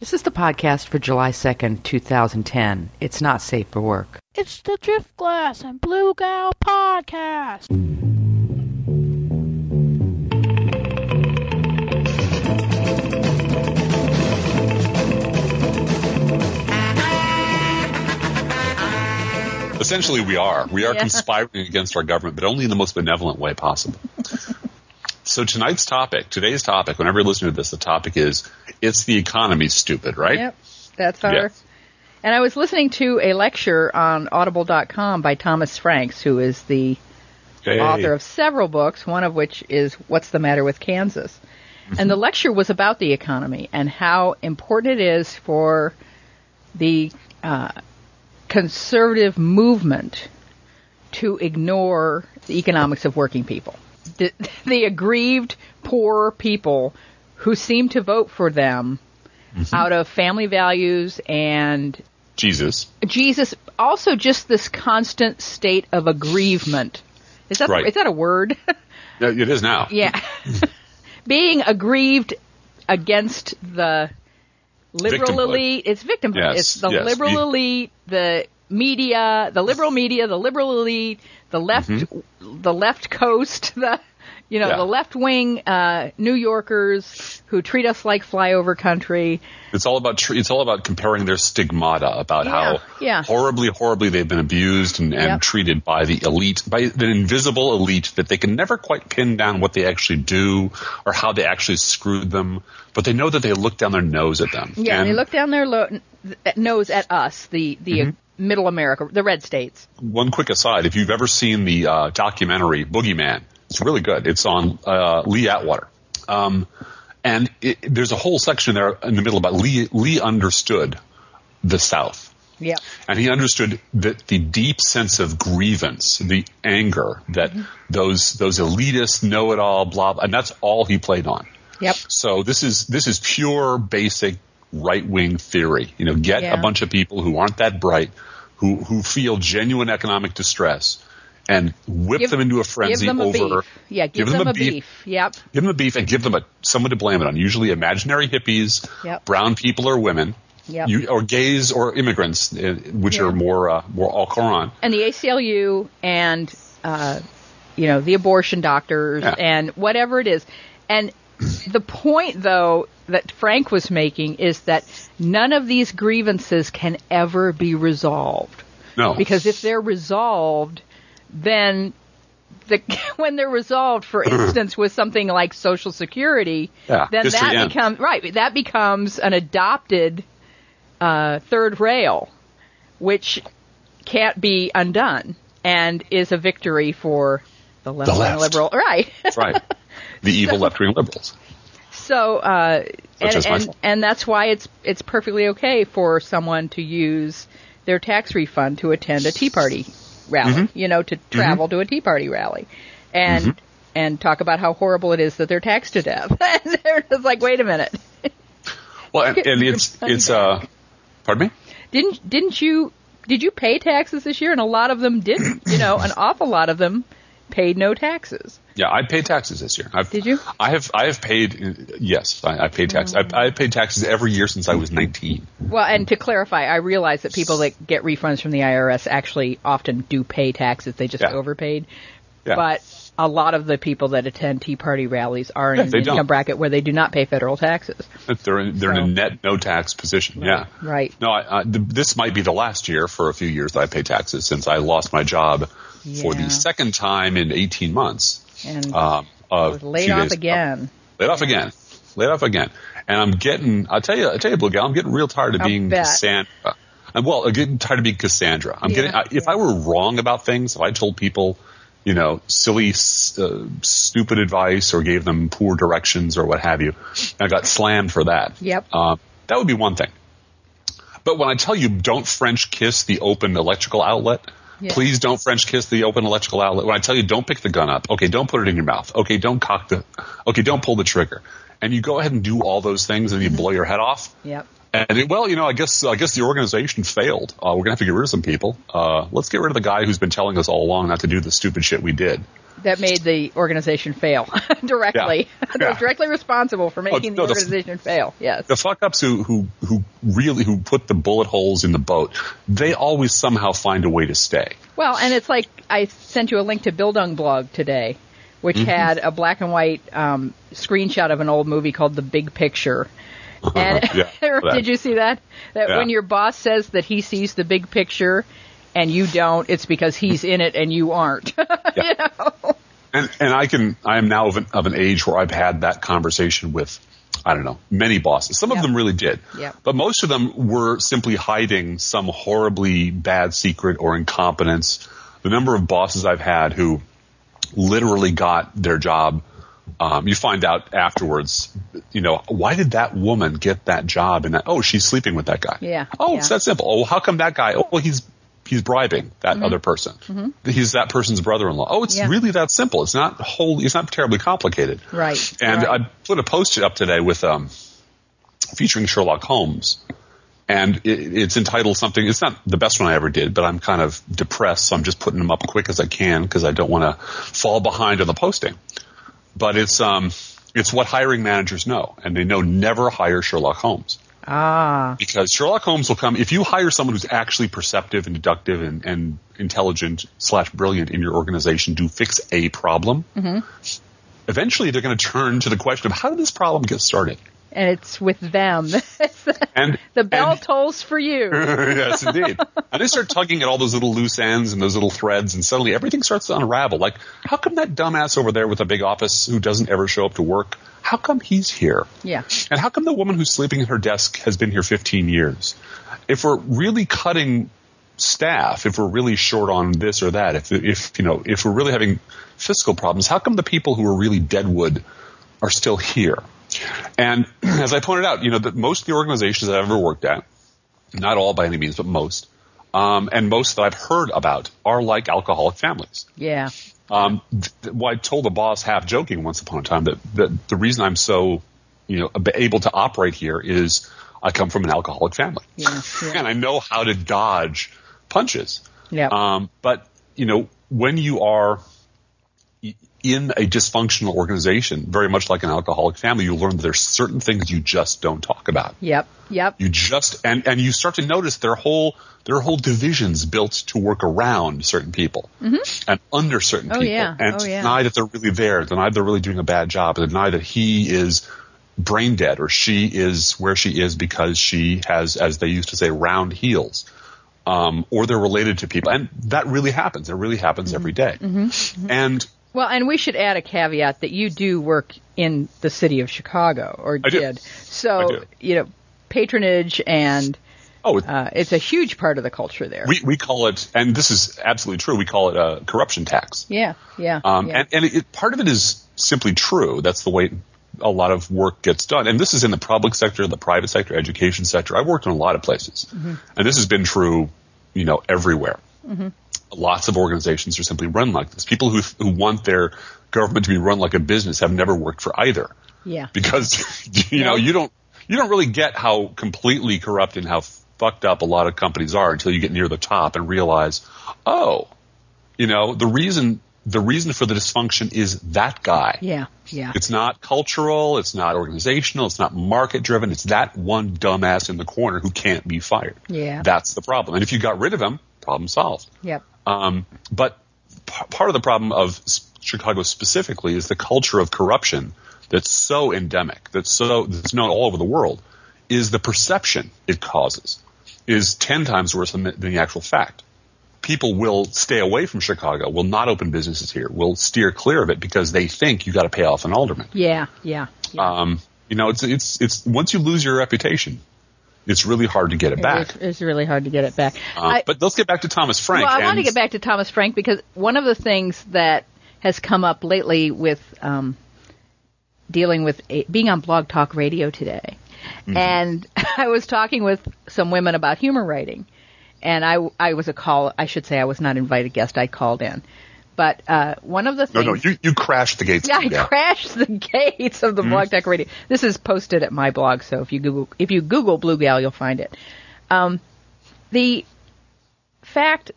This is the podcast for July 2nd, 2010. It's not safe for work. It's the Driftglass and Blue Gal podcast. Essentially, we are. We are Yeah. conspiring against our government, but only in the most benevolent way possible. so tonight's topic, today's topic, whenever you're listening to this, the topic is it's the economy, stupid, right? Yep, that's our. And I was listening to a lecture on Audible.com by Thomas Franks, who is the Hey. author of several books, one of which is What's the Matter with Kansas. And the lecture was about the economy and how important it is for the uh, conservative movement to ignore the economics of working people. The, the aggrieved, poor people who seem to vote for them mm-hmm. out of family values and Jesus. Jesus, also just this constant state of aggrievement. Is that Right. is that a word? It is now. yeah. Being aggrieved against the liberal Victimhood. elite. It's victimhood. Yes, It's the yes. liberal Be- elite, the media, the liberal media, the liberal elite, the left, mm-hmm. the left coast, the you know. Yeah. the left wing uh, New Yorkers who treat us like flyover country. It's all about tr- it's all about comparing their stigmata about Yeah, how yeah. horribly, horribly they've been abused and, and Yep. treated by the elite, by the invisible elite that they can never quite pin down what they actually do or how they actually screwed them, but they know that they look down their nose at them. Yeah, and they look down their lo- nose at us, the the Mm-hmm. middle America, the red states. one quick aside: if you've ever seen the uh, documentary Boogeyman, it's really good. It's on uh, Lee Atwater, um, and it, there's a whole section there in the middle about Lee. Lee understood the South. Yeah. And he understood that the deep sense of grievance, the anger that Mm-hmm. those those elitist know-it-all blah, blah and that's all he played on. Yep. So this is this is pure basic right wing theory. You know, get Yeah. a bunch of people who aren't that bright, who who feel genuine economic distress, and whip Give- them into a frenzy give them a over. beef. Yeah, give, them, a beef. Yep. Give them a beef and give them a someone to blame it on. Usually imaginary hippies, Yep. brown people or women, Yep. you, or gays or immigrants, uh, which Yeah. are more uh, more al Quran. And the ACLU and uh, you know the abortion doctors Yeah. and whatever it is. And the point, though, that Frank was making is that none of these grievances can ever be resolved. No, because if they're resolved, then the, when they're resolved, for instance, with something like Social Security, Yeah, then that becomes right. That becomes an adopted uh, third rail, which can't be undone, and is a victory for the left, The left. liberal. Right. Right. The evil left wing liberals. So, uh, and, and, and that's why it's it's perfectly okay for someone to use their tax refund to attend a Tea Party rally, Mm-hmm. you know, to travel to a Tea Party rally, and and talk about how horrible it is that they're taxed to death. And they're just like, wait a minute, Well, and, and it's it's uh, pardon me. didn't didn't you did you pay taxes this year? And a lot of them didn't. You know, an awful lot of them paid no taxes. Yeah, I paid taxes this year. I've, Did you? I have. I have paid. Yes, I, I paid taxes. I, I paid taxes every year since I was 19. Well, and to clarify, I realize that people that get refunds from the IRS actually often do pay taxes. They just Yeah. overpaid. Yeah. But a lot of the people that attend Tea Party rallies are in Yeah, an income don't. bracket where they do not pay federal taxes. They're in, they're in a net no tax position. Yeah. Right. No, I, I, th- this might be the last year for a few years that I pay taxes since I lost my job for the second time in 18 months. And Um, uh, laid off days- again. laid off again. Laid off again. And I'm getting, I'll tell you, I'll tell you, Blue Gal, I'm getting real tired of I'll being bet. Cassandra. I'm, well, I'm getting tired of being Cassandra. I'm Yeah, getting, I, if yeah. I were wrong about things, if I told people, you know, silly, uh, stupid advice or gave them poor directions or what have you, and I got slammed for that. Yep. Um, that would be one thing. But when I tell you don't French kiss the open electrical outlet, Yeah. please don't French kiss the open electrical outlet. When I tell you don't pick the gun up, okay, don't put it in your mouth. Okay, don't cock the, okay, don't pull the trigger. And you go ahead and do all those things and you blow your head off. Yep. And it, well, you know, I guess I guess the organization failed. Uh, we're gonna have to get rid of some people. Uh, let's get rid of the guy who's been telling us all along not to do the stupid shit we did. That made the organization fail directly. Yeah. They're Yeah. directly responsible for making no, the the- organization fail. Yes. The fuck ups who who who really who put the bullet holes in the boat, they always somehow find a way to stay. Well, and it's like I sent you a link to Bildung blog today, which Mm-hmm. had a black and white um, screenshot of an old movie called The Big Picture. And Yeah, did you see that? That Yeah. when your boss says that he sees the big picture and you don't, it's because he's in it and you aren't. you know? And and I can I am now of an, of an age where I've had that conversation with I don't know many bosses. Some Yep. of them really did, Yep. but most of them were simply hiding some horribly bad secret or incompetence. The number of bosses I've had who literally got their job. Um, you find out afterwards, you know, why did that woman get that job? And that, oh, she's sleeping with that guy. Yeah, Oh, yeah. it's that simple. Oh, how come that guy? Oh, well, he's he's bribing that other person. He's that person's brother-in-law. Oh, it's Mm-hmm. Yeah. really that simple. It's not whole. It's not terribly complicated. Right, And right. I put a post up today with um, featuring Sherlock Holmes, and it, it's entitled something. It's not the best one I ever did, but I'm kind of depressed, so I'm just putting them up quick as I can because I don't want to fall behind on the posting. But it's um, it's what hiring managers know, and they know never hire Sherlock Holmes Ah, because Sherlock Holmes will come if you hire someone who's actually perceptive and deductive and, and intelligent slash brilliant in your organization to fix a problem. Eventually, they're going to turn to the question of how did this problem get started? And it's with them. The, And the bell and- tolls for you. yes, indeed. And they start tugging at all those little loose ends and those little threads, and suddenly everything starts to unravel. Like, how come that dumbass over there with a big office who doesn't ever show up to work? How come he's here? Yeah. And how come the woman who's sleeping at her desk has been here 15 years? If we're really cutting staff, if we're really short on this or that, if, if, you know, if we're really having fiscal problems, how come the people who are really deadwood are still here? And as I pointed out, you know, that most of the organizations I've ever worked at, not all by any means, but most, um, and most that I've heard about are like alcoholic families. Yeah. Um, th- th- well, I told the boss half joking once upon a time that, that the reason I'm so, you know, able to operate here is I come from an alcoholic family. Yeah, yeah. and I know how to dodge punches. Yeah. Um, but, you know, when you are in a dysfunctional organization, very much like an alcoholic family, you learn that there's certain things you just don't talk about. Yep. Yep. You just and and you start to notice their whole their whole divisions built to work around certain people mm-hmm. and under certain Oh, people, yeah. and Oh, yeah. deny that they're really there, deny they're really doing a bad job, deny that he is brain dead or she is where she is because she has, as they used to say, round heels. Um, or they're related to people, and that really happens. It really happens mm-hmm. every day. Mm-hmm. And Well, and we should add a caveat that you do work in the city of Chicago, or I do. did. So, do. you know, patronage and oh, uh, it's a huge part of the culture there. we we call it, and this is absolutely true. We call it a corruption tax. yeah, yeah. Um, yeah. And, and it, part of it is simply true. That's the way a lot of work gets done. And this is in the public sector, the private sector, education sector. I've worked in a lot of places. Mm-hmm. And this has been true, you know, everywhere. Lots of organizations are simply run like this. People who, who want their government to be run like a business have never worked for either. yeah. Because, you know, you don't, you don't really get how completely corrupt and how fucked up a lot of companies are until you get near the top and realize, oh, you know, the reason, the reason for the dysfunction is that guy. Yeah, yeah. It's not cultural, it's not organizational, it's not market driven, it's that one dumbass in the corner who can't be fired. Yeah. That's the problem. And if you got rid of him, problem solved. Yep. Um, but p- part of the problem of Chicago specifically is the culture of corruption that's so endemic, that's so that's known all over the world, is the perception it causes is ten times worse than, the- than the actual fact. People will stay away from Chicago, will not open businesses here, will steer clear of it because they think you got to pay off an alderman. Yeah, yeah. yeah. Um, you know, it's it's it's once you lose your reputation, it's really hard to get it back. It's, it's really hard to get it back. Uh, I- but let's get back to Thomas Frank. Well, I want to get back to Thomas Frank because one of the things that has come up lately with um, dealing with a, being on Blog Talk Radio today, Mm-hmm. and I was talking with some women about humor writing, and I I was a call. I should say I was not invited guest. I called in, But uh, one of the things. no, no, you, you crashed the gates. Yeah, I crashed the gates of the Mm-hmm. Blog Talk Radio. This is posted at my blog, so if you Google if you Google Blue Gal, you'll find it. Um, the fact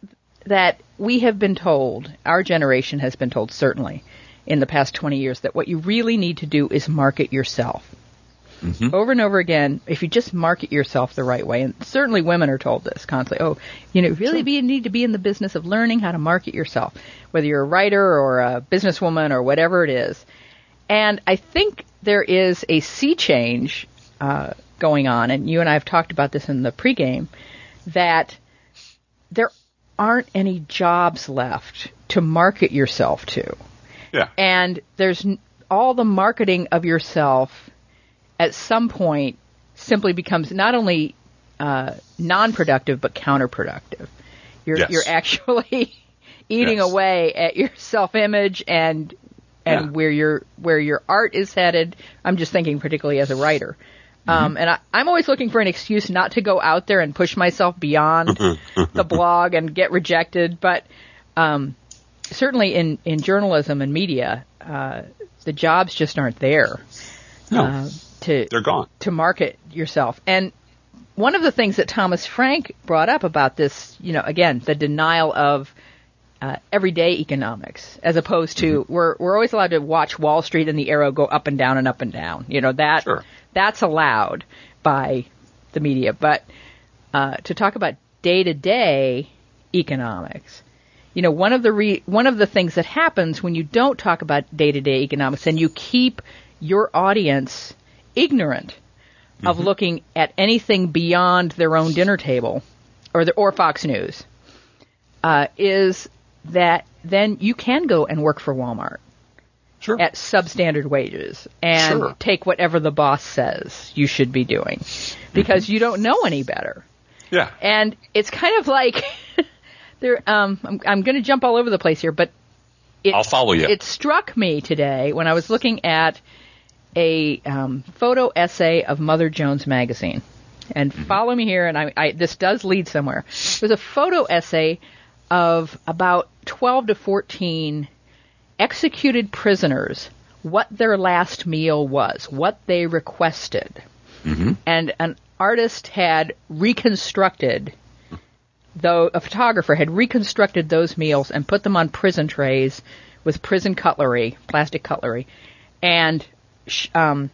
that we have been told, our generation has been told, certainly in the past 20 years, that what you really need to do is market yourself. Over and over again, if you just market yourself the right way, and certainly women are told this constantly. Oh, you know, really be need to be in the business of learning how to market yourself, whether you're a writer or a businesswoman or whatever it is. And I think there is a sea change uh, going on, and you and I have talked about this in the pregame, that there aren't any jobs left to market yourself to. Yeah. And there's all the marketing of yourself at some point simply becomes not only uh, non-productive but counterproductive. You're Yes. you're actually eating Yes. away at your self-image and and Yeah. where your where your art is headed. I'm just thinking particularly as a writer. Mm-hmm. Um, and I, I'm always looking for an excuse not to go out there and push myself beyond the blog and get rejected. But um, certainly in, in journalism and media, uh, the jobs just aren't there No, uh, to they're gone. to market yourself. And one of the things that Thomas Frank brought up about this, you know, again, the denial of uh, everyday economics, as opposed to we're we're always allowed to watch Wall Street and the arrow go up and down and up and down. You know that Sure. that's allowed by the media, but uh, to talk about day to day economics, you know, one of the re- one of the things that happens when you don't talk about day to day economics and you keep your audience ignorant of looking at anything beyond their own dinner table or the or Fox News uh, is that then you can go and work for Walmart Sure. at substandard wages and Sure. take whatever the boss says you should be doing because you don't know any better. yeah. And it's kind of like there. Um, I'm, I'm going to jump all over the place here, but it, I'll follow you. It struck me today when I was looking at a um, photo essay of Mother Jones magazine. And Mm-hmm. follow me here, and I, I, this does lead somewhere. It was a photo essay of about 12 to 14 executed prisoners, what their last meal was, what they requested. And an artist had reconstructed, though a photographer had reconstructed those meals and put them on prison trays with prison cutlery, plastic cutlery, and um,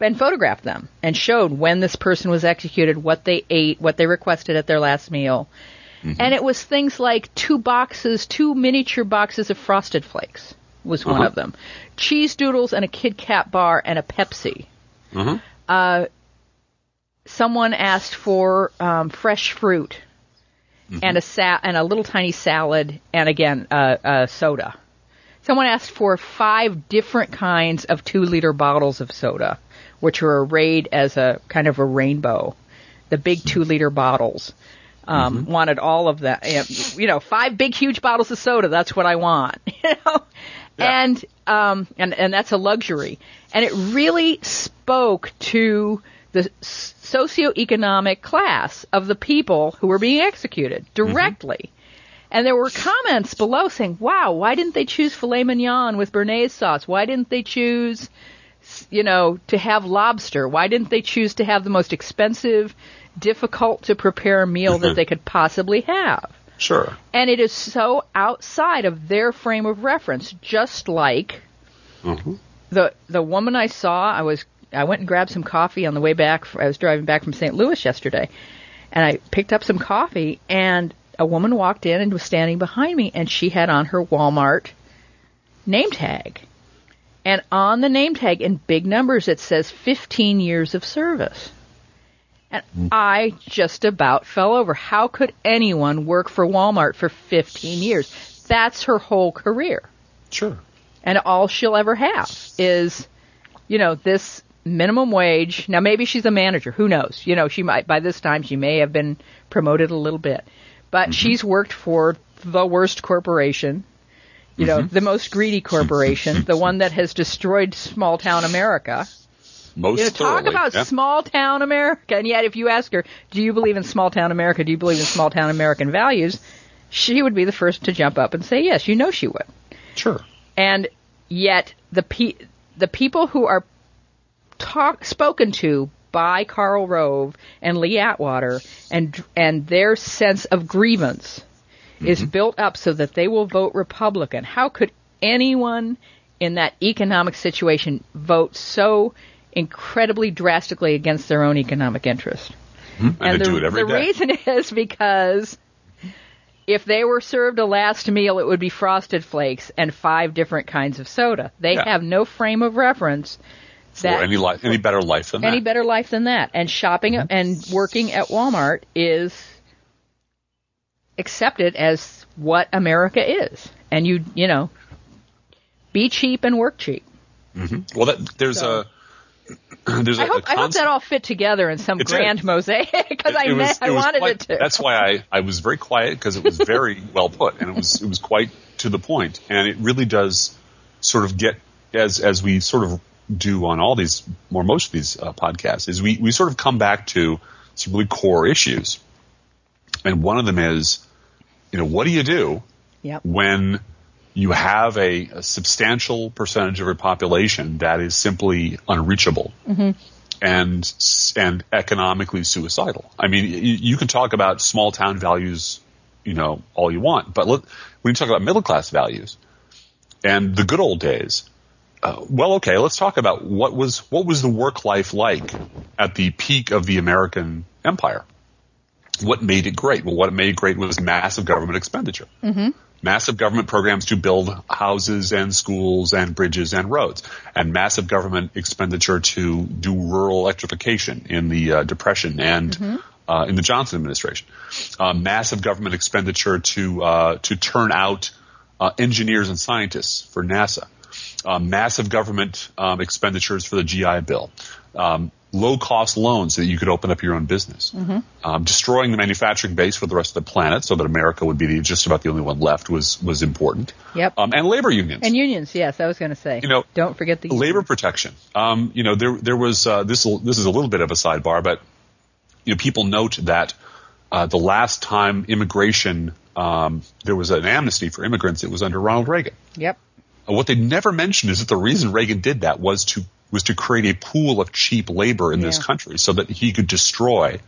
and photographed them and showed when this person was executed, what they ate, what they requested at their last meal. And it was things like two boxes, two miniature boxes of Frosted Flakes was one Uh-huh. of them. Cheese doodles and a Kit Kat bar and a Pepsi. Uh-huh. Uh, someone asked for um, fresh fruit and a sa- and a little tiny salad and again uh, uh, soda. Someone asked for five different kinds of two liter bottles of soda, which were arrayed as a kind of a rainbow. The big two liter bottles. Um, Wanted all of that. You know, five big, huge bottles of soda. That's what I want. You know, Yeah. and um, and and that's a luxury. And it really spoke to the socioeconomic class of the people who were being executed directly. And there were comments below saying, "Wow, why didn't they choose filet mignon with béarnaise sauce? Why didn't they choose, you know, to have lobster? Why didn't they choose to have the most expensive, difficult to prepare meal that they could possibly have?" Sure. And it is so outside of their frame of reference, just like Mhm. the the woman I saw. I was I went and grabbed some coffee on the way back. I was driving back from St. Louis yesterday, and I picked up some coffee, and a woman walked in and was standing behind me, and she had on her Walmart name tag. And on the name tag in big numbers it says 15 years of service. And hmm. I just about fell over. How could anyone work for Walmart for 15 years? That's her whole career. Sure. And all she'll ever have is, you know, this minimum wage. Now maybe she's a manager. Who knows? You know, she might, by this time, she may have been promoted a little bit. But mm-hmm. she's worked for the worst corporation, you know, mm-hmm. the most greedy corporation, the one that has destroyed small town America. Most You know, talk thoroughly. about yeah. small town America. And yet, if you ask her, do you believe in small town America? Do you believe in small town American values? she would be the first to jump up and say yes. You know she would. Sure. And yet the pe- the people who are talk spoken to by Karl Rove and Lee Atwater and and their sense of grievance is mm-hmm. built up so that they will vote Republican. How could anyone in that economic situation vote so incredibly drastically against their own economic interest? Hmm. And, and the, do it every the reason is because if they were served a last meal, it would be frosted flakes and five different kinds of soda. They Yeah. have no frame of reference For any life, any better life than any that. better life than that. And shopping Mm-hmm. and working at Walmart is accepted as what America is. And you, you know, be cheap and work cheap. Well, that, there's So- a there's a, I hope, a I hope that all fit together in some It did. grand mosaic because I, was- I it wanted quite- it to. That's why I, I was very quiet because it was very well put and it was it was quite to the point and it really does sort of get as as we sort of do on all these or most of these uh, podcasts is we we sort of come back to some really core issues and one of them is you know what do you do Yep. when you have a, a substantial percentage of your population that is simply unreachable and and economically suicidal. I mean, you, you can talk about small town values, you know, all you want, but let, when you talk about middle class values and the good old days, uh, well, okay, let's talk about what was what was the work life like at the peak of the American empire. What made it great? Well, what made it great was massive government expenditure massive government programs to build houses and schools and bridges and roads, and massive government expenditure to do rural electrification in the uh, Depression and uh, in the Johnson administration. Uh, massive government expenditure to uh, to turn out uh, engineers and scientists for NASA. Uh, massive government um, expenditures for the GI Bill. Um, low cost loans so that you could open up your own business. Um, destroying the manufacturing base for the rest of the planet so that America would be the, just about the only one left was was important. Yep. Um, and labor unions. and unions, yes, I was going to say. You know, don't forget the labor protection. Um, you know, there there was uh, this. This is a little bit of a sidebar, but you know, people note that uh, the last time immigration um, there was an amnesty for immigrants, it was under Ronald Reagan. Yep. What they never mentioned is that the reason Reagan did that was to was to create a pool of cheap labor in this country so that he could destroy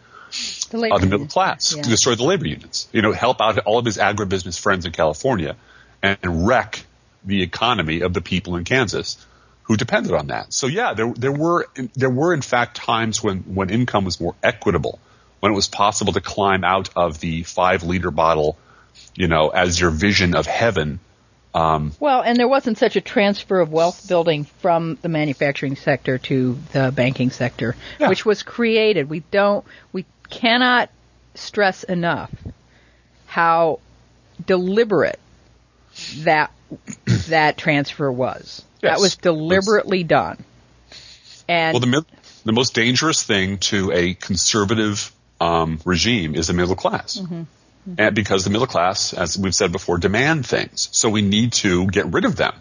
The labor uh, the middle class, Yeah. destroy the labor unions. You know, help out all of his agribusiness friends in California and wreck the economy of the people in Kansas who depended on that. So yeah, there there were there were in fact times when when income was more equitable, when it was possible to climb out of the five liter bottle, you know, as your vision of heaven. Well, and there wasn't such a transfer of wealth building from the manufacturing sector to the banking sector, Yeah. which was created. We don't, we cannot stress enough how deliberate that that transfer was. That was deliberately done. And Well, the the most dangerous thing to a conservative um, regime is the middle class. Mm-hmm. And because the middle class, as we've said before, demand things. So we need to get rid of them.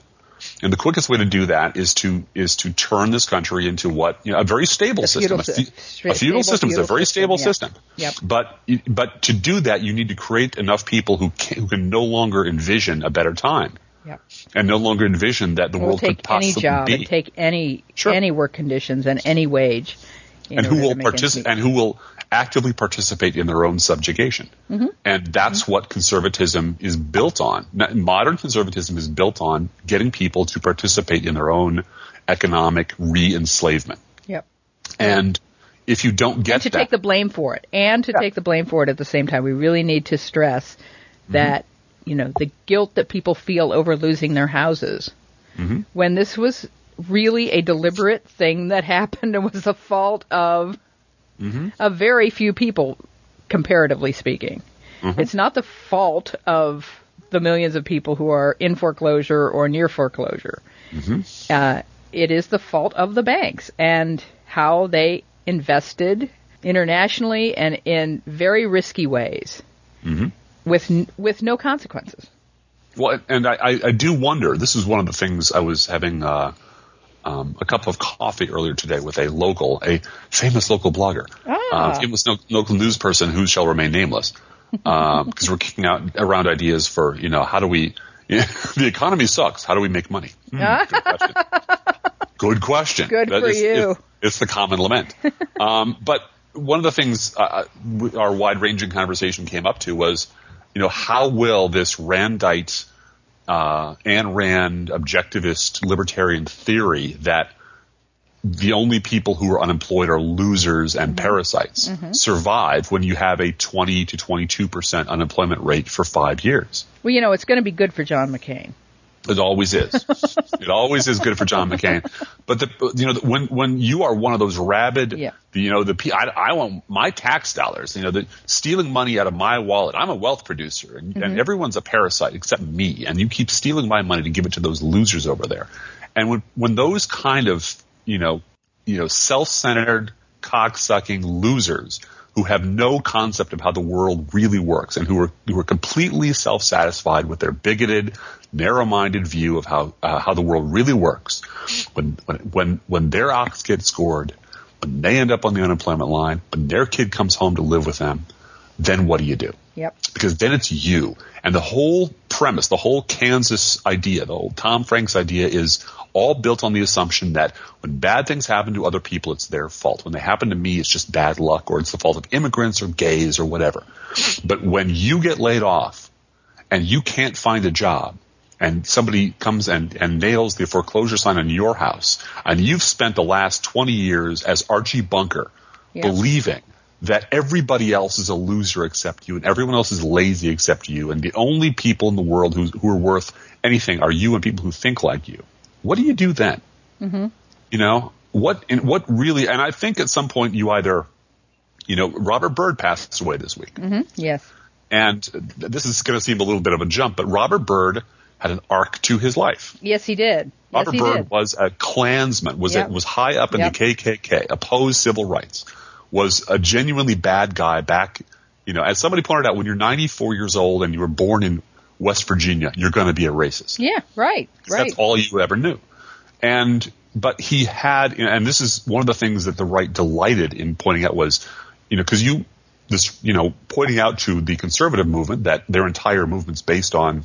And the quickest way to do that is to is to turn this country into what you know a very stable A system. feudal A, fe- a feudal stable system is a feudal very system, stable yeah. system. Yep. But but to do that, you need to create enough people who can, who can no longer envision a better time Yep. and no longer envision that the world take could any possibly job be. and take any Sure. any work conditions and any wage. And who will participate and who will actively participate in their own subjugation. Mm-hmm. And that's what conservatism is built on. Modern conservatism is built on getting people to participate in their own economic re-enslavement. Yep. And if you don't get and to that, take the blame for it and to take the blame for it at the same time we really need to stress Mm-hmm. that you know the guilt that people feel over losing their houses Mm-hmm. when this was really a deliberate thing that happened and was the fault of Mm-hmm. a very few people comparatively speaking Mm-hmm. it's not the fault of the millions of people who are in foreclosure or near foreclosure Mm-hmm. uh, it is the fault of the banks and how they invested internationally and in very risky ways Mm-hmm. with n- with no consequences. Well, and I, I, I do wonder. This is one of the things I was having uh, um, a cup of coffee earlier today with a local, a famous local blogger, Ah. uh, famous no, local news person who shall remain nameless. because we're kicking out around ideas for you know how do we the economy sucks. How do we make money? Hmm, good question. Good question. Good That for is- you. it's, it's the common lament. Um, but one of the things uh, our wide ranging conversation came up to was you know how will this Randite uh, Ayn Rand objectivist libertarian theory that the only people who are unemployed are losers and Mm-hmm. parasites survive when you have a 20 to 22 percent unemployment rate for five years. Well, you know, it's going to be good for John McCain. It always is. it always is good for John McCain. But the, you know, when when you are one of those rabid, Yeah. you know, the I, I want my tax dollars. You know, the stealing money out of my wallet. I'm a wealth producer, and, Mm-hmm. and everyone's a parasite except me. And you keep stealing my money to give it to those losers over there. And when when those kind of you know you know self-centered, cocksucking losers who have no concept of how the world really works and who are who are completely self-satisfied with their bigoted, narrow-minded view of how uh, how the world really works. When when when when their ox gets scored, when they end up on the unemployment line, when their kid comes home to live with them, then what do you do? Yep. because then it's you. And the whole premise, the whole Kansas idea, the whole Tom Franks idea is all built on the assumption that when bad things happen to other people, it's their fault. When they happen to me, it's just bad luck or it's the fault of immigrants or gays or whatever. But when you get laid off and you can't find a job and somebody comes and, and nails the foreclosure sign on your house and you've spent the last 20 years as Archie Bunker Yeah. believing that everybody else is a loser except you and everyone else is lazy except you and the only people in the world who, who are worth anything are you and people who think like you. What do you do then? Mm-hmm. You know, what, and what really, and I think at some point you either, you know, Robert Byrd passed away this week. Yes. And this is going to seem a little bit of a jump, but Robert Byrd had an arc to his life. Yes, he did. Yes, Robert he Byrd did. was a Klansman, was Yep. a, was high up in Yep. the KKK, opposed civil rights, was a genuinely bad guy back. You know, as somebody pointed out, when you're 94 years old and you were born in West Virginia, you're going to be a racist. Yeah, right, right. That's all you ever knew. And but he had, you know, and this is one of the things that the right delighted in pointing out was, you know, because you this, you know, pointing out to the conservative movement that their entire movement's based on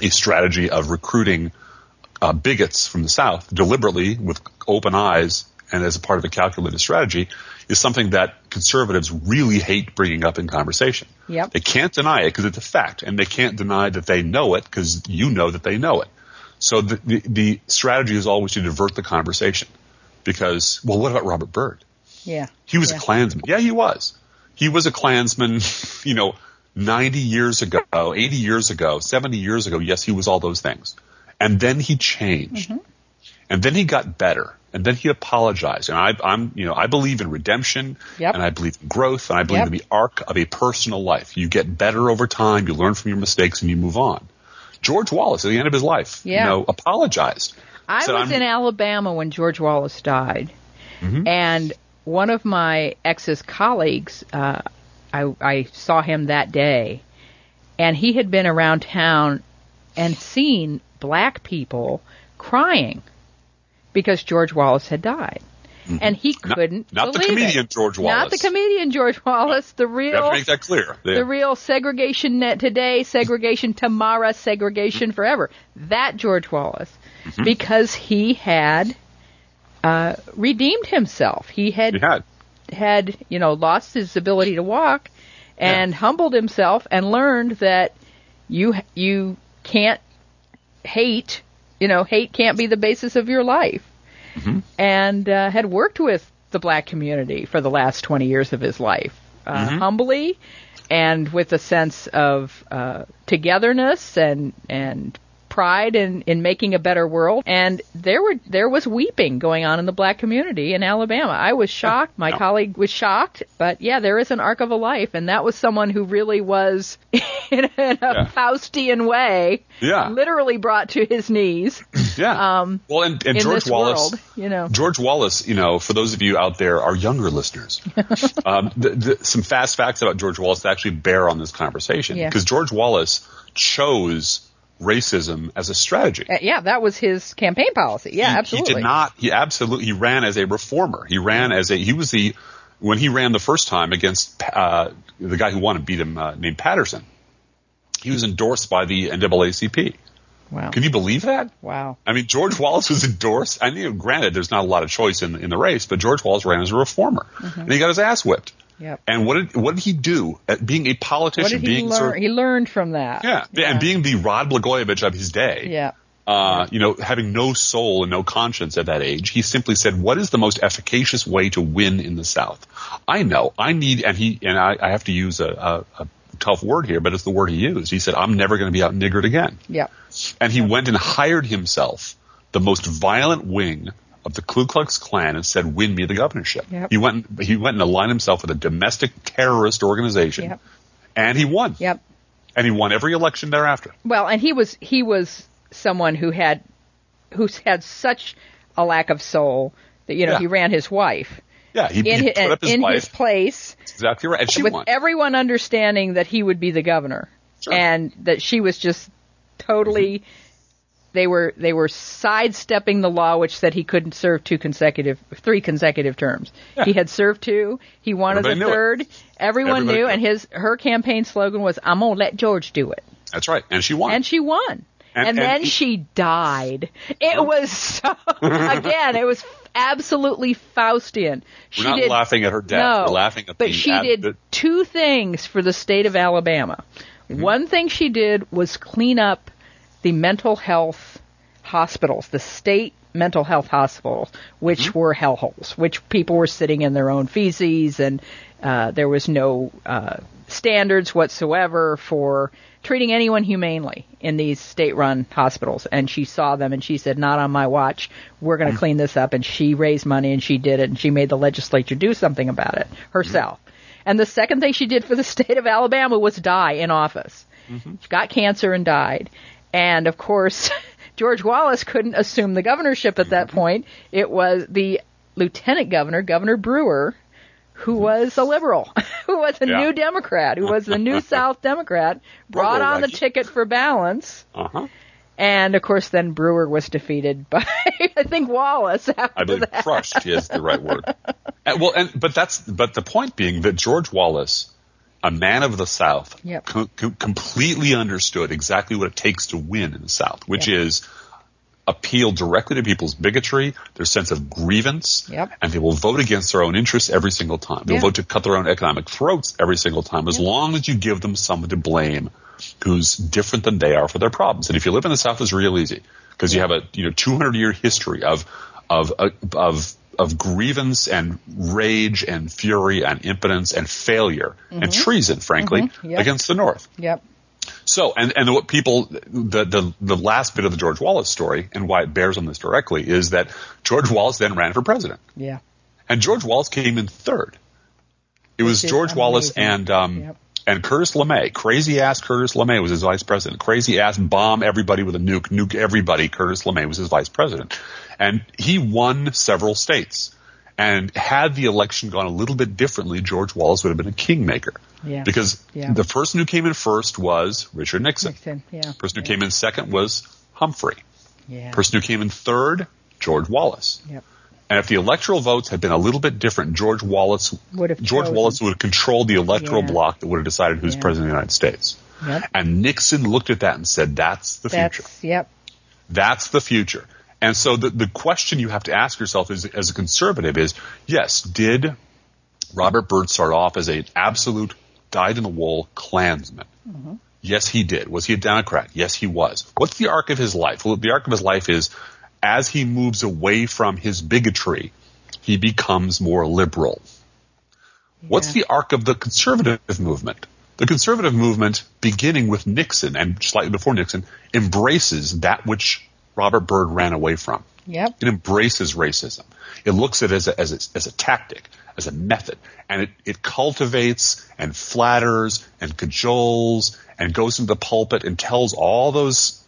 a strategy of recruiting uh, bigots from the South deliberately with open eyes and as a part of a calculated strategy is something that conservatives really hate bringing up in conversation. Yep. They can't deny it because it's a fact, and they can't deny that they know it because you know that they know it. So the, the, the strategy is always to divert the conversation because, well, what about Robert Byrd? yeah. He was yeah. a Klansman. Yeah, he was. He was a Klansman, you know, 90 years ago, 80 years ago, 70 years ago. Yes, he was all those things. And then he changed. Mm-hmm. And then he got better. And then he apologized. And I, I'm, you know, I believe in redemption. Yep. And I believe in growth. And I believe Yep. in the arc of a personal life. You get better over time. You learn from your mistakes and you move on. George Wallace, at the end of his life, Yeah. you know, apologized. I Said, was "I'm- in Alabama when George Wallace died, Mm-hmm. and one of my ex's colleagues, uh, I, I saw him that day, and he had been around town and seen black people crying because George Wallace had died. And he Mm-hmm. Not- couldn't not the comedian it. George Wallace, Not the comedian George Wallace, the You have real to make that clear. the real segregation net today, segregation tomorrow, segregation forever. That George Wallace, Mm-hmm. because he had uh, redeemed himself. He had He had. had you know lost his ability to walk, and humbled himself and learned that you you can't hate. You know, hate can't be the basis of your life. And uh, had worked with the black community for the last 20 years of his life, uh, humbly and with a sense of uh, togetherness and and pride in, in making a better world. And there were there was weeping going on in the black community in Alabama. I was shocked. My Yeah. colleague was shocked. But yeah, there is an arc of a life, and that was someone who really was in a, in a Yeah. Faustian way, Yeah. literally brought to his knees Yeah. um, well, and, and in George Wallace, world. You know, George Wallace, you know, for those of you out there, our younger listeners, um, the, the, some fast facts about George Wallace that actually bear on this conversation. Yeah. Because George Wallace chose racism as a strategy. Uh, yeah, that was his campaign policy. Yeah, he, absolutely. He did not. He absolutely. He ran as a reformer. He ran as a. He was the. when he ran the first time against uh, the guy who won and beat him, uh, named Patterson, he was endorsed by the NAACP. Wow. Can you believe that? Wow. I mean, George Wallace was endorsed. I mean, granted, there's not a lot of choice in, in the race, but George Wallace ran as a reformer, and he got his ass whipped. Yep. And what did what did he do at being a What politician? being learn? sort of- he learned from that. yeah, and being the Rod Blagojevich of his day. Yeah. Uh, you know, having no soul and no conscience at that age, he simply said, "What is the most efficacious way to win in the South?" I know. I need, and he and I, I have to use a, a, a tough word here, but it's the word he used. He said, "I'm never going to be out niggered again." Yeah. And he went and hired himself the most violent wing of the Ku Klux Klan and said, "Win me the governorship." Yep. He went. He went and aligned himself with a domestic terrorist organization, Yep. and he won. Yep. And he won every election thereafter. Well, and he was he was someone who had who's had such a lack of soul that you know Yeah. he ran his wife Yeah, he, in he put up his in wife. his place exactly right, and she with won. everyone understanding that he would be the governor Sure. and that she was just totally mm-hmm. They were they were sidestepping the law which said he couldn't serve two consecutive three consecutive terms. Yeah. He had served two, he wanted Everybody a third. Everyone Everybody knew knew. and his her campaign slogan was I'm going to let George do it. That's right, and she won. And she won. And- And, and then he- she died. It was so, again, it was absolutely Faustian. She We're not did, laughing at her death. No, We're laughing at but she ad- did two things for the state of Alabama. Mm-hmm. One thing she did was clean up the mental health hospitals, the state mental health hospitals, which Mm-hmm. were hellholes, which people were sitting in their own feces, and uh, there was no uh, standards whatsoever for treating anyone humanely in these state-run hospitals. And she saw them, and she said, "Not on my watch. We're Mm-hmm. going to clean this up." And she raised money, and she did it, and she made the legislature do something about it herself. And the second thing she did for the state of Alabama was die in office. She got cancer and died. And of course, George Wallace couldn't assume the governorship at that point. It was the lieutenant governor, Governor Brewer, who was a liberal, who was a Yeah. new Democrat, who was the new South Democrat, brought on the ticket for balance. uh-huh. And of course, then Brewer was defeated by, I think, Wallace after I believe that. crushed is the right word. And, well, and but that's but the point being that George Wallace, a man of the South, Yep. co- co- completely understood exactly what it takes to win in the South, which Yep. is appeal directly to people's bigotry, their sense of grievance, Yep. and they will vote against their own interests every single time. They'll vote to cut their own economic throats every single time, as long as you give them someone to blame who's different than they are for their problems. And if you live in the South, it's real easy because you have a you know 200 year history of of uh, of of grievance and rage and fury and impotence and failure and treason, frankly, Mhm. Yep. against the North. Yep. So, and, and what people, the, the, the last bit of the George Wallace story and why it bears on this directly is that George Wallace then ran for president. Yeah. And George Wallace came in third. It was Which is George Wallace and, um, Yep. And Curtis LeMay. Crazy ass Curtis LeMay was his vice president. Crazy ass bomb everybody with a nuke, nuke everybody. Curtis LeMay was his vice president. And he won several states. And had the election gone a little bit differently, George Wallace would have been a kingmaker. Yeah. Because Yeah. the person who came in first was Richard Nixon. Nixon, yeah. Person who came in second was Humphrey. Yeah. Person who came in third, George Wallace. Yep. And if the electoral votes had been a little bit different, George Wallace Would have George chosen. Wallace would have controlled the electoral Yeah. block that would have decided who's Yeah. president of the United States. Yep. And Nixon looked at that and said, "That's the That's future. yep. That's the future." And so the the question you have to ask yourself is, as a conservative is, yes, did Robert Byrd start off as an absolute dyed-in-the-wool Klansman? Mm-hmm. Yes, he did. Was he a Democrat? Yes, he was. What's the arc of his life? Well, the arc of his life is as he moves away from his bigotry, he becomes more liberal. What's the arc of the conservative movement? The conservative movement, beginning with Nixon and slightly before Nixon, embraces that which Robert Byrd ran away from. Yep. It embraces racism. It looks at it as a, as a, as a tactic, as a method, and it, it cultivates and flatters and cajoles and goes into the pulpit and tells all those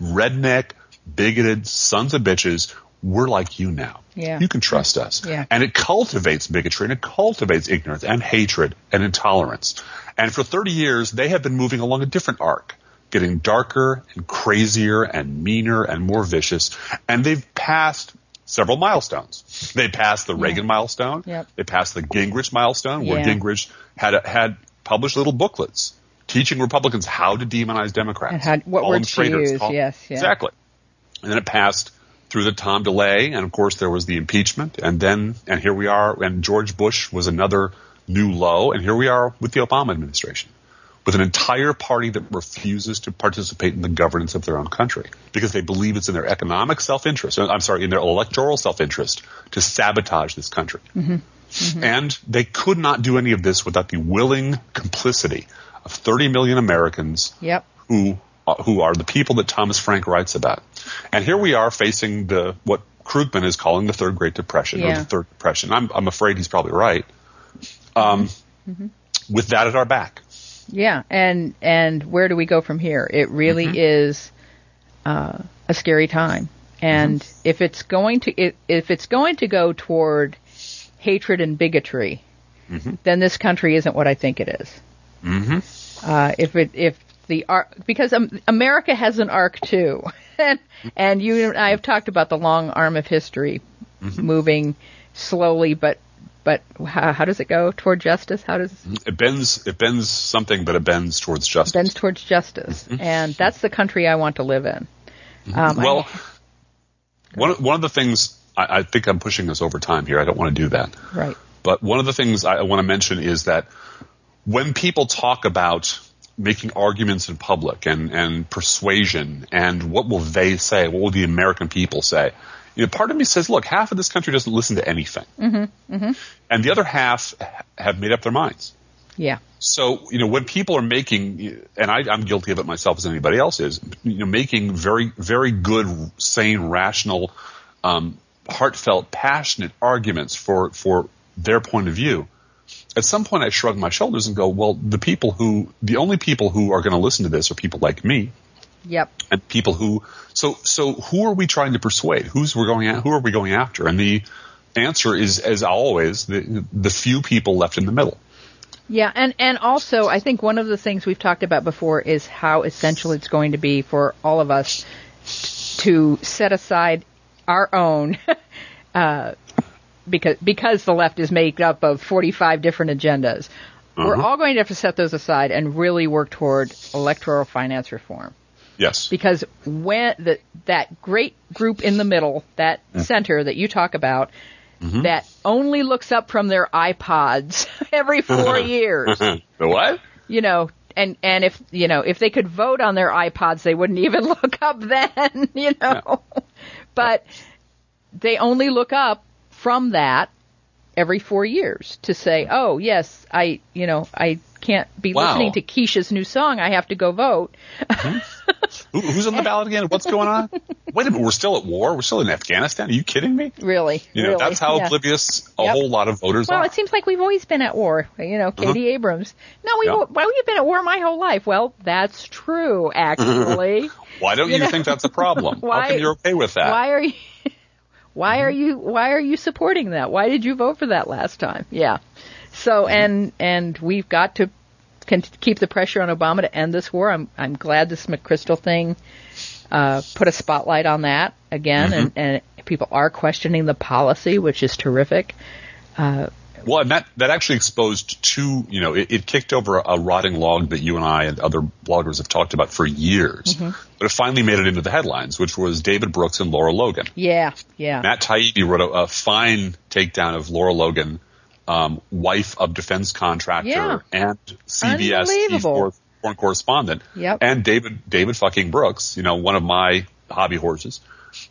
redneck, bigoted sons of bitches, we're like you now. Yeah. You can trust us. Yeah. And it cultivates bigotry and it cultivates ignorance and hatred and intolerance. And for 30 years, they have been moving along a different arc, getting darker and crazier and meaner and more vicious. And they've passed several milestones. They passed the Reagan milestone. Yep. They passed the Gingrich milestone, where Yeah. Gingrich had had published little booklets teaching Republicans how to demonize Democrats. And how- what Call them words to use, call- yes, yeah. exactly. And then it passed through the Tom DeLay, and of course there was the impeachment, and then and here we are, and George Bush was another new low, and here we are with the Obama administration, with an entire party that refuses to participate in the governance of their own country because they believe it's in their economic self-interest. uh, I'm sorry, in their electoral self-interest to sabotage this country. And they could not do any of this without the willing complicity of 30 million Americans Yep. who who are the people that Thomas Frank writes about. And here we are facing the what Krugman is calling the third Great Depression or the third depression. I'm I'm afraid he's probably right. Um, With that at our back, Yeah, and and where do we go from here? It really Mm-hmm. is uh, a scary time, and Mm-hmm. if it's going to if, if it's going to go toward hatred and bigotry, Mm-hmm. then this country isn't what I think it is. Mm-hmm. Uh, if it if the arc because um, America has an arc too, and and you and I have talked about the long arm of history Mm-hmm. moving slowly, but but how, how does it go toward justice? How does it bends it bends something, but it bends towards justice. bends towards justice, and that's the country I want to live in. Um, I- well, one of- one of the things I, I think I'm pushing this over time here. I don't want to do that. right, But one of the things I want to mention is that when people talk about making arguments in public and, and persuasion and what will they say, what will the American people say, you know, part of me says, look, half of this country doesn't listen to anything. Mm-hmm, And the other half have made up their minds. yeah, So, you know, when people are making, and I, I'm guilty of it myself as anybody else is, you know, making very, very good, sane, rational, um, heartfelt, passionate arguments for, for their point of view. At some point I shrug my shoulders and go, well, the people who, the only people who are going to listen to this are people like me yep, and people who, so, so who are we trying to persuade? Who's we're going at, who are we going after? And the answer is, as always, the, the few people left in the middle. yeah, and and also I think one of the things we've talked about before is how essential it's going to be for all of us to set aside our own. uh, because because the left is made up of 45 different agendas. We're uh-huh. all going to have to set those aside and really work toward electoral finance reform. Yes. because when the, that great group in the middle, that mm. center that you talk about, mm-hmm. that only looks up from their iPods every four years, the what? you know, and and if you know if they could vote on their iPods, they wouldn't even look up then, you know, but they only look up from that every four years to say, oh yes, I you know I can't be Wow. listening to Kesha's new song. I have to go vote. Hmm? Who, who's on the ballot again? What's going on? Wait a minute, we're still at war. We're still in Afghanistan. Are you kidding me? Really, You know, really. that's how yeah. oblivious a Yep. whole lot of voters Well, are. it seems like we've always been at war. You know, Katie mm-hmm. Abrams. No, we've Yeah. well, we've been at war my whole life. Well, that's true, actually. Why don't you, you know, think that's a problem? why- how come you're okay with that? why are you? Why are mm-hmm. you? Why are you supporting that? Why did you vote for that last time? Yeah. So mm-hmm. and and we've got to can keep the pressure on Obama to end this war. I'm I'm glad this McChrystal thing uh, put a spotlight on that again, mm-hmm. and and people are questioning the policy, which is terrific. Uh, Well, and that, that actually exposed two, you know, it, it kicked over a, a rotting log that you and I and other bloggers have talked about for years. Mm-hmm. But it finally made it into the headlines, which was David Brooks and Lara Logan. Yeah, yeah. Matt Taibbi wrote a, a fine takedown of Lara Logan, um, wife of defense contractor Yeah. and CBS Unbelievable. foreign, foreign correspondent, Yep. and David David fucking Brooks, you know, one of my hobby horses,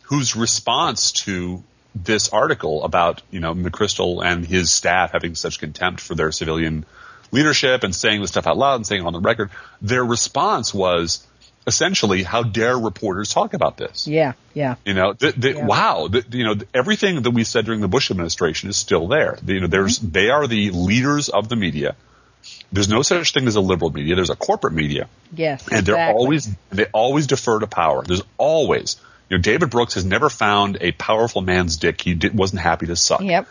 whose response to this article about you know McChrystal and his staff having such contempt for their civilian leadership and saying this stuff out loud and saying it on the record, their response was essentially, "How dare reporters talk about this?" Yeah, yeah. You know, Yeah. wow, you know, th- everything that we said during the Bush administration is still there. You know, there's Mm-hmm. they are the leaders of the media. There's no such thing as a liberal media. There's a corporate media, Yes. and they're always they always defer to power. There's always, you know, David Brooks has never found a powerful man's dick he did, wasn't happy to suck. Yep.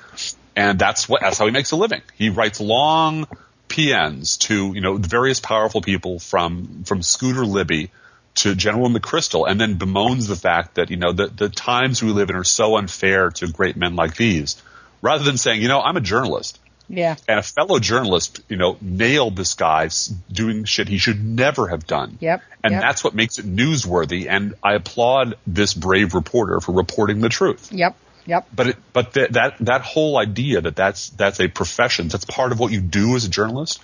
And that's what that's how he makes a living. He writes long paeans to you know various powerful people from from Scooter Libby to General McChrystal and then bemoans the fact that, you know, the, the times we live in are so unfair to great men like these, rather than saying, you know, I'm a journalist. Yeah. And a fellow journalist, you know, nailed this guy doing shit he should never have done. Yep. And yep. that's what makes it newsworthy. And I applaud this brave reporter for reporting the truth. Yep. Yep. But it, but th- that that whole idea that that's that's a profession, that's part of what you do as a journalist,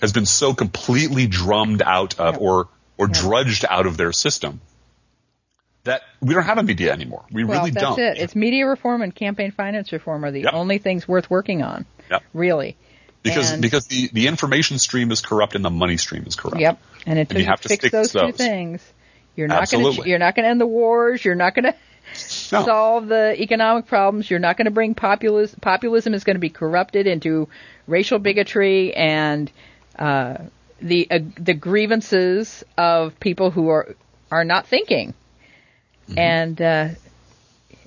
has been so completely drummed out of Yep. or or Yep. drudged out of their system that we don't have a media anymore. We well, really that's don't. That's it. It's media reform and campaign finance reform are the Yep. only things worth working on. Yep. Really. because and- because the, the information stream is corrupt and the money stream is corrupt. Yep. And until you you, have to fix stick to those, two things, you're not going to you're not going to end the wars. You're not going to No. solve the economic problems. You're not going to bring populism. Populism is going to be corrupted into racial bigotry and uh, the uh, the grievances of people who are are not thinking. Mm-hmm. And uh,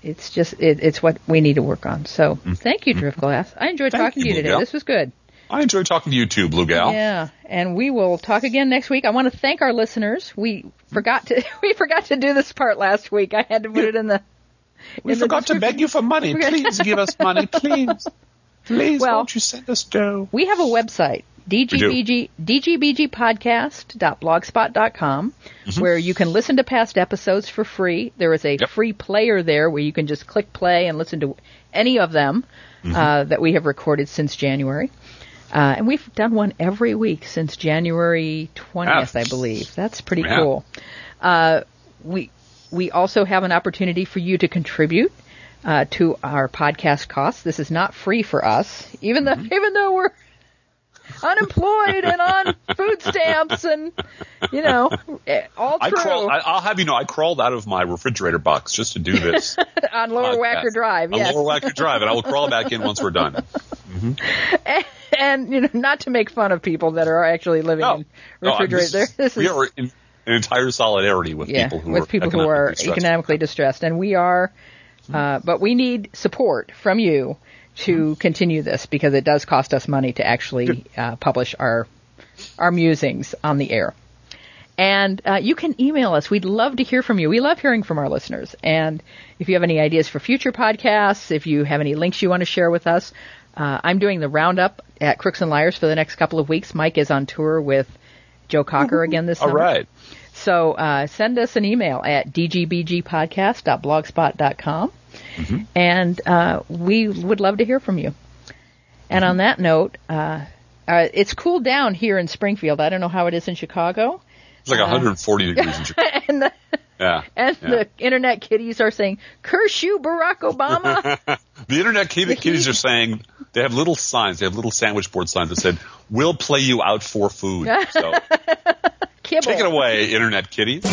it's just it, it's what we need to work on. So thank you, Driftglass. I enjoyed Mm-hmm. Thank talking to you, you today. Gal. This was good. I enjoyed talking to you too, Blue Gal. Yeah, and we will talk again next week. I want to thank our listeners. We forgot to we forgot to do this part last week. I had to put it in the. We in the forgot to beg you for money. Please give us money, please. Please, Well- won't you send us dough? We have a website, dgbg, dgbgpodcast.blogspot.com, where you can listen to past episodes for free. There is a Yep. free player there where you can just click play and listen to any of them uh, that we have recorded since January. Uh, and we've done one every week since January 20th, Yeah. I believe. That's pretty Yeah. cool. Uh, we we also have an opportunity for you to contribute uh, to our podcast costs. This is not free for us, even though even though we're unemployed and on food stamps and you know eh, all I true crawl. I, I'll have you know, I crawled out of my refrigerator box just to do this. on Lower podcast. Wacker Drive. On Lower Wacker Drive, and I will crawl back in once we're done. and you know not to make fun of people that are actually living No, in no, refrigerators. this we is are in, in entire solidarity with yeah, people who with are people who are economically economically distressed, and we are. Uh, but we need support from you to continue this because it does cost us money to actually uh, publish our our musings on the air. And uh, you can email us. We'd love to hear from you. We love hearing from our listeners. And if you have any ideas for future podcasts, if you have any links you want to share with us, uh, I'm doing the roundup at Crooks and Liars for the next couple of weeks. Mike is on tour with Joe Cocker again this All summer. right. So uh, send us an email at dgbgpodcast.blogspot.com, and uh, we would love to hear from you. And on that note, uh, uh, it's cooled down here in Springfield. I don't know how it is in Chicago. It's like 140 degrees in Chicago. And the, Yeah. and yeah. the internet kiddies are saying, "Curse you, Barack Obama." The internet kid- kiddies are saying they have little signs. They have little sandwich board signs that said, "We'll play you out for food." So Kibble. take it away, internet kiddies.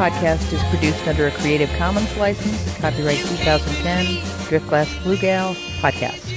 Podcast is produced under a Creative Commons license, copyright 2010, Driftglass Blue Gal podcast.